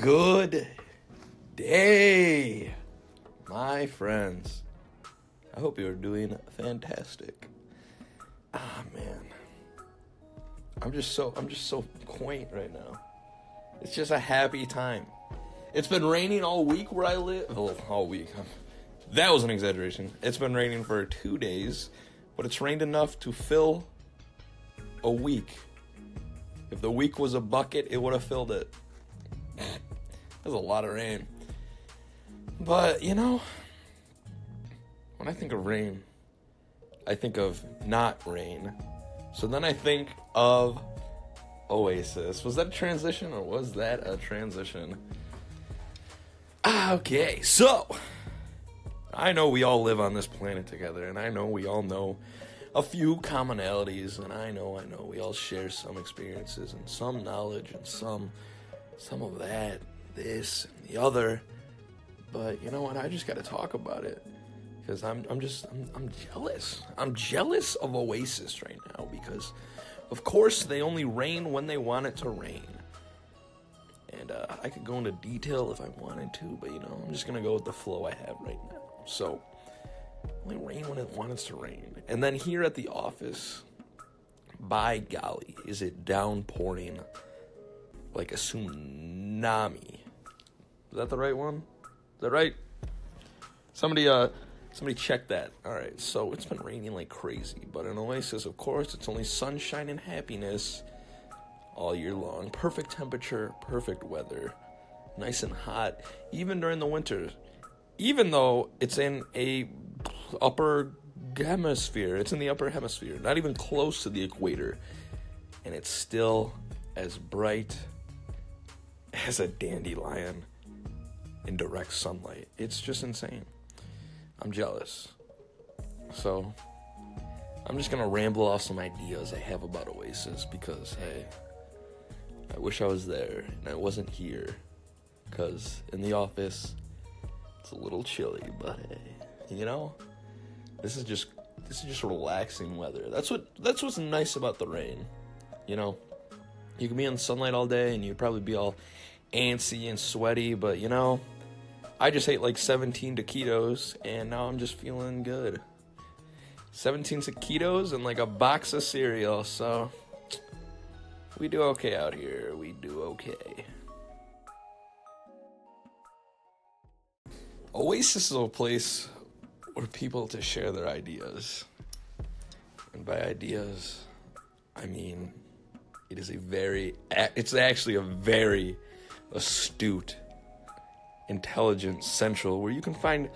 Good day, my friends. I hope you're doing fantastic. Ah man. I'm just so I'm just so quaint right now. It's just a happy time. It's been raining all week where I live. Oh, all week. That was an exaggeration. It's been raining for 2 days, but it's rained enough to fill a week. If the week was a bucket, it would have filled it. There's a lot of rain. But, you know, when I think of rain, I think of not rain. So then I think of Oasis. Was that a transition or was that a transition? Okay, so I know we all live on this planet together, and I know we all know a few commonalities, and I know, I know we all share some experiences and some knowledge and some some of that this and the other. But you know what? I just got to talk about it because I'm I'm just I'm, I'm jealous. I'm jealous of Oasis right now because, of course, they only rain when they want it to rain. And uh, I could go into detail if I wanted to, but you know, I'm just gonna go with the flow I have right now. So, only rain when it wants to rain. And then here at the office, by golly, is it downpouring like a tsunami? Is that the right one? Is that right? Somebody, uh, somebody check that. All right. So it's been raining like crazy, but in Oasis, of course, it's only sunshine and happiness all year long. Perfect temperature, perfect weather, nice and hot, even during the winter. Even though it's in a upper hemisphere, it's in the upper hemisphere, not even close to the equator, and it's still as bright as a dandelion in direct sunlight. It's just insane. I'm jealous. So, I'm just gonna ramble off some ideas I have about Oasis because, hey, I wish I was there and I wasn't here. Because in the office, it's a little chilly, but hey, you know, this is just this is just relaxing weather. That's what that's what's nice about the rain. You know, you can be in sunlight all day and you'd probably be all antsy and sweaty, but you know, I just ate like 17 taquitos and now I'm just feeling good. 17 taquitos and like a box of cereal, so we do okay out here. We do okay. Oasis is a place where people to share their ideas. And by ideas, I mean it is a very it's actually a very astute intelligent central where you can find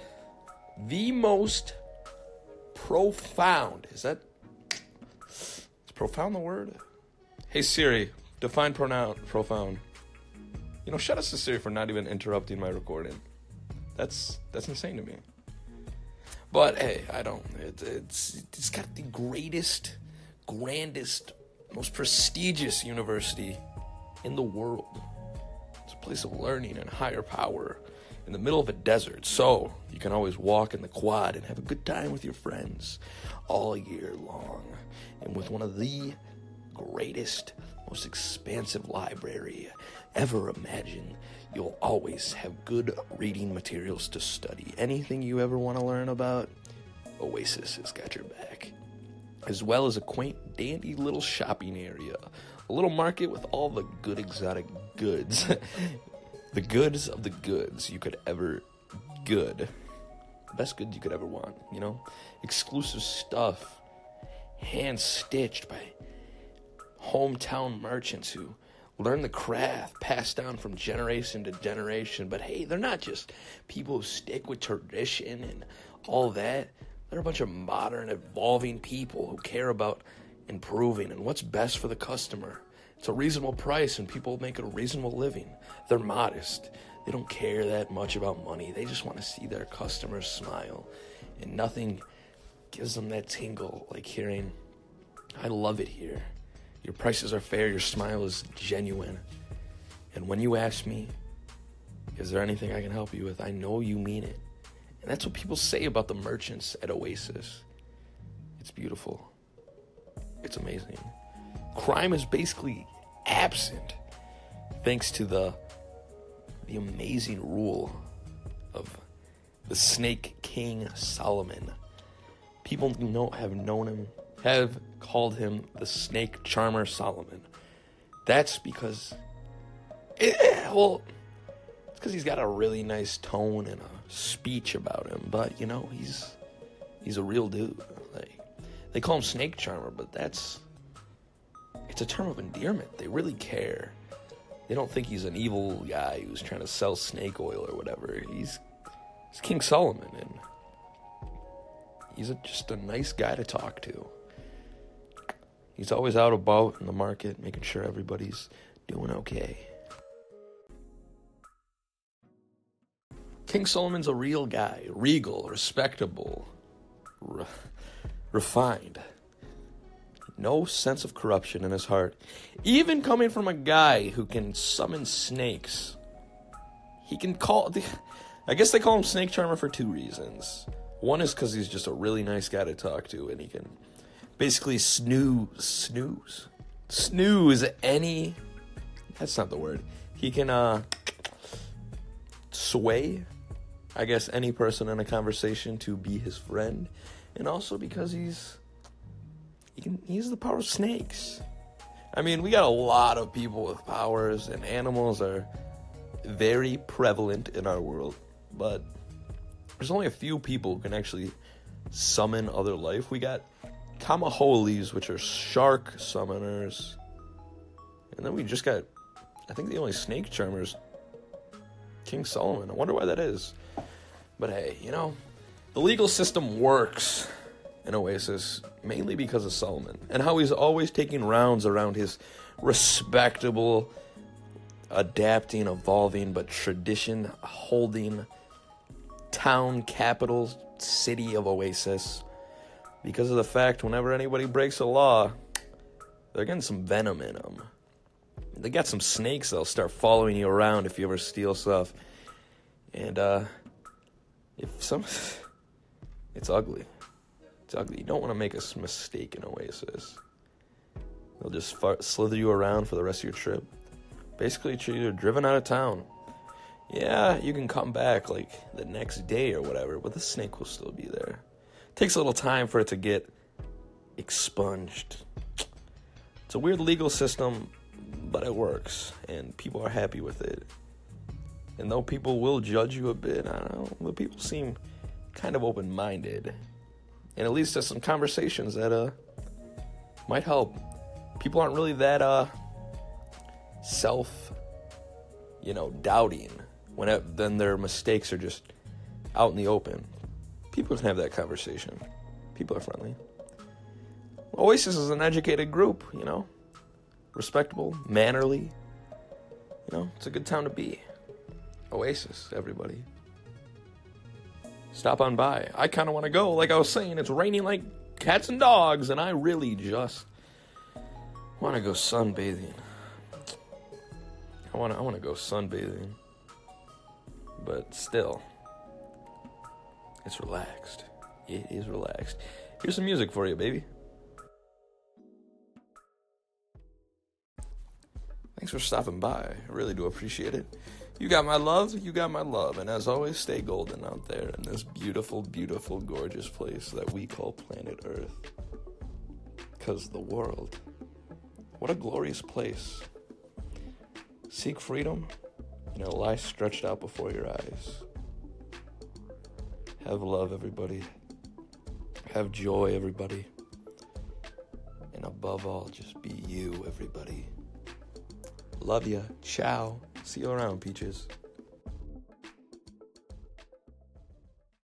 the most profound. Is that is profound the word? Hey siri define pronoun profound. You know shut us to siri for not even interrupting my recording. That's that's insane to me. But hey i don't it, it's it's got the greatest grandest most prestigious university in the world place of learning and higher power in the middle of a desert. So you can always walk in the quad and have a good time with your friends all year long. And with one of the greatest, most expansive library ever imagined, you'll always have good reading materials to study. Anything you ever want to learn about, Oasis has got your back. As well as a quaint, dandy little shopping area a little market with all the good exotic goods. the goods of the goods you could ever good. The best goods you could ever want, you know? Exclusive stuff, hand stitched by hometown merchants who learn the craft passed down from generation to generation. But hey, they're not just people who stick with tradition and all that. They're a bunch of modern, evolving people who care about improving and what's best for the customer. It's a reasonable price and people make a reasonable living. They're modest. They don't care that much about money. They just want to see their customers smile. And nothing gives them that tingle like hearing, I love it here. Your prices are fair, your smile is genuine. And when you ask me, is there anything I can help you with? I know you mean it. And that's what people say about the merchants at Oasis. It's beautiful. It's amazing. Crime is basically absent thanks to the the amazing rule of the Snake King Solomon. People know have known him, have called him the Snake Charmer Solomon. That's because, it, well, it's because he's got a really nice tone and a speech about him. But you know, he's he's a real dude. They call him Snake Charmer, but that's it's a term of endearment. They really care. They don't think he's an evil guy who's trying to sell snake oil or whatever. He's he's King Solomon and he's a, just a nice guy to talk to. He's always out about in the market, making sure everybody's doing okay. King Solomon's a real guy, regal, respectable, re- refined. No sense of corruption in his heart. Even coming from a guy who can summon snakes. He can call. I guess they call him Snake Charmer for two reasons. One is because he's just a really nice guy to talk to, and he can basically snooze, snooze, snooze any. That's not the word. He can uh sway, I guess, any person in a conversation to be his friend, and also because he's he can the power of snakes. I mean, we got a lot of people with powers, and animals are very prevalent in our world, but there's only a few people who can actually summon other life. We got Kamaholis, which are shark summoners. And then we just got, I think the only snake charmers, King Solomon. I wonder why that is. But hey, you know, the legal system works in Oasis mainly because of Solomon and how he's always taking rounds around his respectable, adapting, evolving, but tradition holding town capital city of Oasis because of the fact whenever anybody breaks a law, they're getting some venom in them. They got some snakes that'll start following you around if you ever steal stuff. And uh if some it's ugly. It's ugly. You don't want to make a mistake in Oasis. They'll just far- slither you around for the rest of your trip. Basically, you're driven out of town. Yeah, you can come back like the next day or whatever, but the snake will still be there. It Takes a little time for it to get expunged. It's a weird legal system, but it works, and people are happy with it. And though people will judge you a bit, I don't know, the people seem kind of open minded. And at least there's some conversations that uh might help. People aren't really that uh self you know, doubting when it, then their mistakes are just out in the open. People can have that conversation. People are friendly. Oasis is an educated group, you know, respectable, mannerly. You know, it's a good town to be. Oasis, everybody. Stop on by. I kind of want to go. Like I was saying, it's raining like cats and dogs, and I really just want to go sunbathing. I want to. I want to go sunbathing, but still, it's relaxed. It is relaxed. Here's some music for you, baby. Thanks for stopping by. I really do appreciate it. You got my love, you got my love. And as always, stay golden out there in this beautiful, beautiful, gorgeous place that we call planet Earth. Because the world, what a glorious place. Seek freedom, and it'll lie stretched out before your eyes. Have love, everybody. Have joy, everybody. And above all, just be you, everybody. Love ya. Ciao. See you around, Peaches.